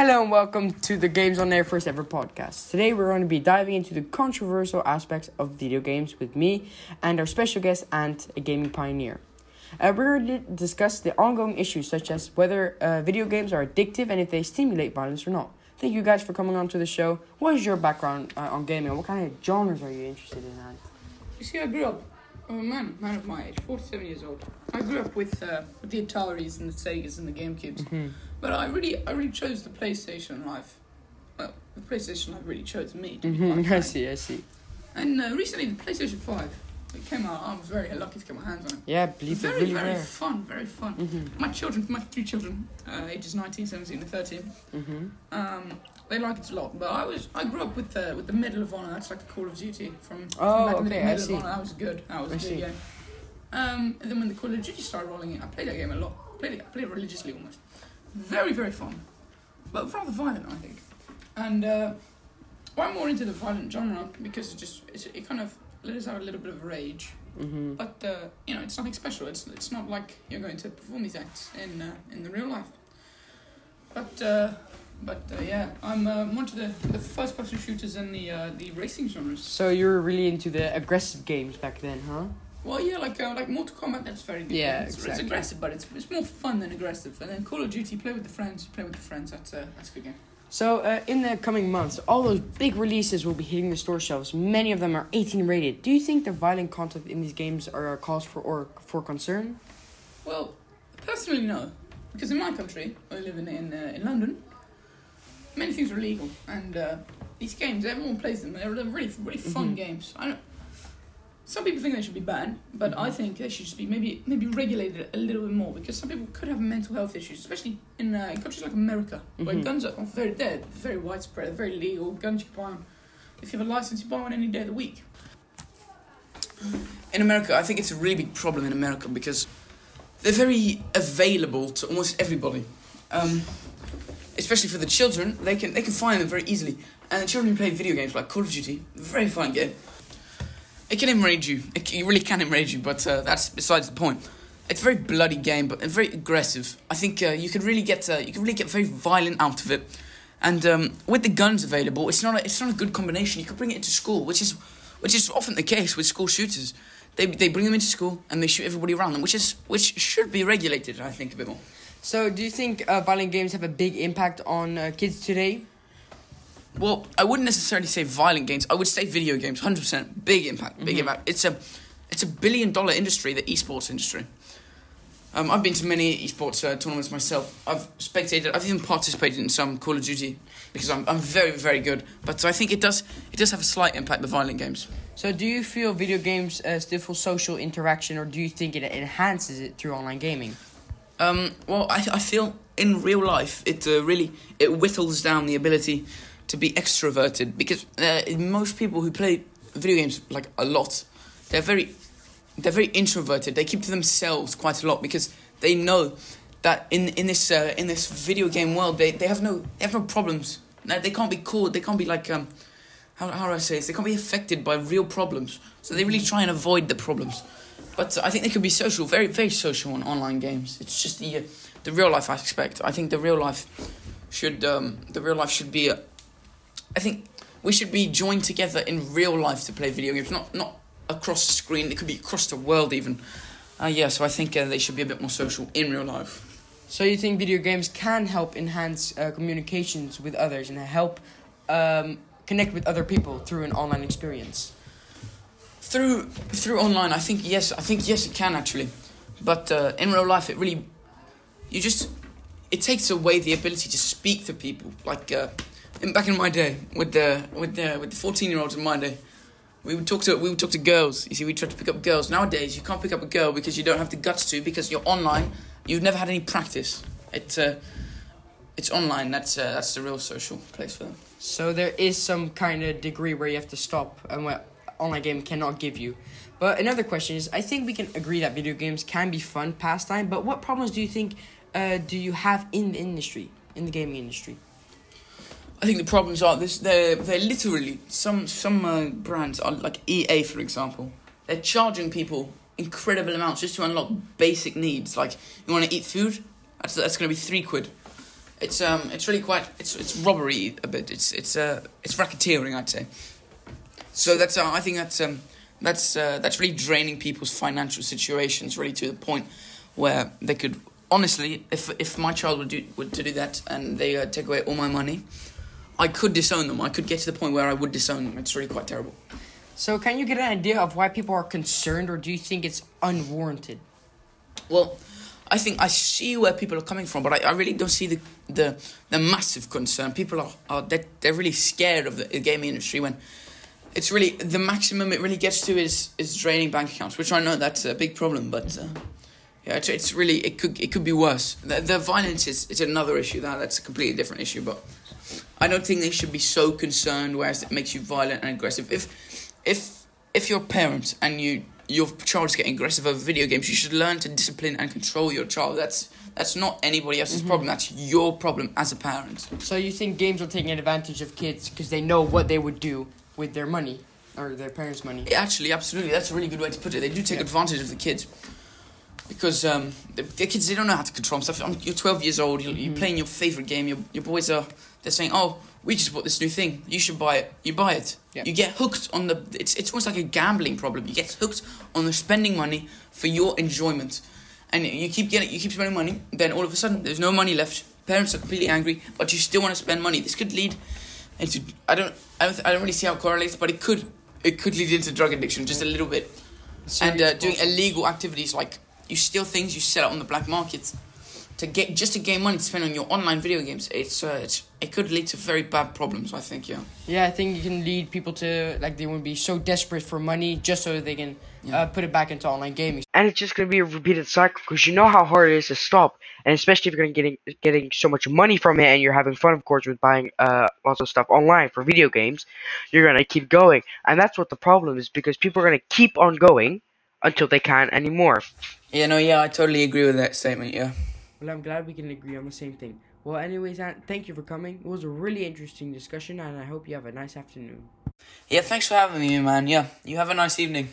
Hello and welcome to the Games on Air First Ever podcast. Today we're going to be diving into the controversial aspects of video games with me and our special guest and a gaming pioneer. Uh, we're going to discuss the ongoing issues such as whether uh, video games are addictive and if they stimulate violence or not. Thank you guys for coming on to the show. What is your background uh, on gaming? What kind of genres are you interested in? You see, I grew up. I'm a man, man of my age, 47 years old. I grew up with, uh, with the Ataris and the Segas and the GameCubes. Mm-hmm. But I really, I really chose the PlayStation life. Well, the PlayStation life really chose me. To be quite Mm-hmm. I see, I see. And uh, recently, the PlayStation 5, it came out. I was very lucky to get my hands on it. Yeah, believe very, really very rare. fun, very fun. Mm-hmm. My children, my three children, uh, ages 19, 17, and 13, Mm-hmm. um, they like it a lot. But I was, I grew up with uh, with the Medal of Honor. That's like a Call of Duty from, Oh, back in the okay. I Medal see. of Honor. That was good. That was I a good see. game. Um, and then when the Call of Duty started rolling in, I played that game a lot. Played it, I played it religiously almost. Very, very fun, but rather violent, I think. And uh, I'm more into the violent genre because it just it's, it kind of let us have a little bit of rage. Mm-hmm. But uh, you know, it's nothing special. It's it's not like you're going to perform these acts in uh, in the real life. But uh, but uh, yeah, I'm uh, more to the the first person shooters and the uh, the racing genres. So you were really into the aggressive games back then, huh? Well, yeah, like uh, like Mortal Kombat. That's very good. Yeah, it's, exactly. it's aggressive, but it's it's more fun than aggressive. And then Call of Duty, play with the friends. Play with the friends. That's uh, that's a good game. So, uh, in the coming months, all those big releases will be hitting the store shelves. Many of them are 18 rated. Do you think the violent content in these games are a cause for or for concern? Well, personally, no, because in my country, I live in in, uh, in London. Many things are illegal, and uh, these games, everyone plays them. They're, really, really fun Mhm. games. I don't. Some people think they should be banned, but I think they should just be maybe maybe regulated a little bit more because some people could have mental health issues, especially in, uh, in countries like America, where Mhm. guns are very dead, very widespread, very legal. Guns you can buy them. If you have a license, you buy one any day of the week. In America, I think it's a really big problem in America because they're very available to almost everybody. Um, especially for the children, they can they can find them very easily. And the children who play video games like Call of Duty, very fun game. It can enrage you. It, it really can enrage you, but uh, that's besides the point. It's a very bloody game, but very aggressive. I think uh, you could really get uh, you can really get very violent out of it. And um, with the guns available, it's not a, it's not a good combination. You could bring it into school, which is which is often the case with school shooters. They, they bring them into school and they shoot everybody around them, which is which should be regulated. I think a bit more. So, do you think uh, violent games have a big impact on uh, kids today? Well, I wouldn't necessarily say violent games. I would say video games. Hundred percent, big impact, big Mhm. impact. It's a, it's a billion dollar industry, the esports industry. Um, I've been to many esports uh, tournaments myself. I've spectated. I've even participated in some Call of Duty because I'm, I'm very very good. But I think it does it does have a slight impact. The violent games. So, do you feel video games uh, still for social interaction, or do you think it enhances it through online gaming? Um, well, I, I feel in real life it uh, really it whittles down the ability to be extroverted because uh, most people who play video games like a lot, they're very they're very introverted. They keep to themselves quite a lot because they know that in in this uh, in this video game world they, they have no they have no problems. They can't be caught. They can't be like um how how do I say this? They can't be affected by real problems. So they really try and avoid the problems. But I think they could be social, very very social in online games. It's just the uh, the real life aspect. I think the real life should um, the real life should be. Uh, I think we should be joined together in real life to play video games, not not across the screen. It could be across the world even. Uh, yeah, so I think uh, they should be a bit more social in real life. So, you think video games can help enhance uh, communications with others and help um, connect with other people through an online experience? Through through online i think yes i think yes it can actually. But uh, in real life it really you just it takes away the ability to speak to people. Like uh, in, back in my day with the with the with the 14 year olds in my day we would talk to we would talk to girls. You see we tried to pick up girls. Nowadays you can't pick up a girl because you don't have the guts to because you're online you've never had any practice. It uh, it's online. That's uh, that's the real social place for them. So there is some kind of degree where you have to stop and what online game cannot give you. But another question is, I think we can agree that video games can be fun pastime. But what problems do you think uh, do you have in the industry, in the gaming industry? I think the problems are this. They're they're literally some some uh, brands are like EA for example. They're charging people incredible amounts just to unlock basic needs. Like you want to eat food, that's that's going to be three quid. it's um it's really quite it's it's robbery a bit. It's it's uh it's racketeering I'd say. So that's uh, I think that's um that's uh, that's really draining people's financial situations really to the point where they could honestly if if my child would do would to do that and they uh, take away all my money, I could disown them. I could get to the point where I would disown them. It's really quite terrible. So, can you get an idea of why people are concerned, or do you think it's unwarranted? Well, I think I see where people are coming from, but I, I really don't see the, the the massive concern. People are, are they're, they're really scared of the, the gaming industry when it's really the maximum it really gets to is is draining bank accounts, which I know that's a big problem, but uh, yeah, it's, it's really it could it could be worse. The, the violence is it's another issue. That that's a completely different issue, but I don't think they should be so concerned, whereas it makes you violent and aggressive. If if if you're a parent and you your child's getting aggressive over video games, you should learn to discipline and control your child. That's that's not anybody else's mm-hmm. problem. That's your problem as a parent. So you think games are taking advantage of kids because they know what they would do with their money or their parents' money? Actually, absolutely. That's a really good way to put it. They do take yeah. advantage of the kids because um, the, the, kids they don't know how to control themselves. You're 12 years old. You're, you're mm-hmm. playing your favorite game. Your your boys are they're saying, "Oh, we just bought this new thing. You should buy it." You buy it. Yeah. You get hooked on the. It's it's almost like a gambling problem. You get hooked on the spending money for your enjoyment, and you keep getting you keep spending money. Then all of a sudden, there's no money left. Parents are completely angry, but you still want to spend money. This could lead into I don't I don't I don't really see how it correlates, but it could it could lead into drug addiction just a little bit, and uh, doing illegal activities like you steal things you sell it on the black market to get just to gain money to spend on your online video games, it's uh, it's it could lead to very bad problems. I think, yeah. Yeah, I think it can lead people to like they would be so desperate for money just so they can yeah. uh, put it back into online gaming. And it's just gonna be a repeated cycle because you know how hard it is to stop, and especially if you're gonna getting getting so much money from it and you're having fun, of course, with buying uh lots of stuff online for video games, you're gonna keep going, and that's what the problem is because people are gonna keep on going until they can't anymore. Yeah, no, yeah, I totally agree with that statement. Yeah. Well, I'm glad we can agree on the same thing. Well, anyways, Ant, thank you for coming. It was a really interesting discussion, and I hope you have a nice afternoon. Yeah, thanks for having me, man. Yeah, you have a nice evening.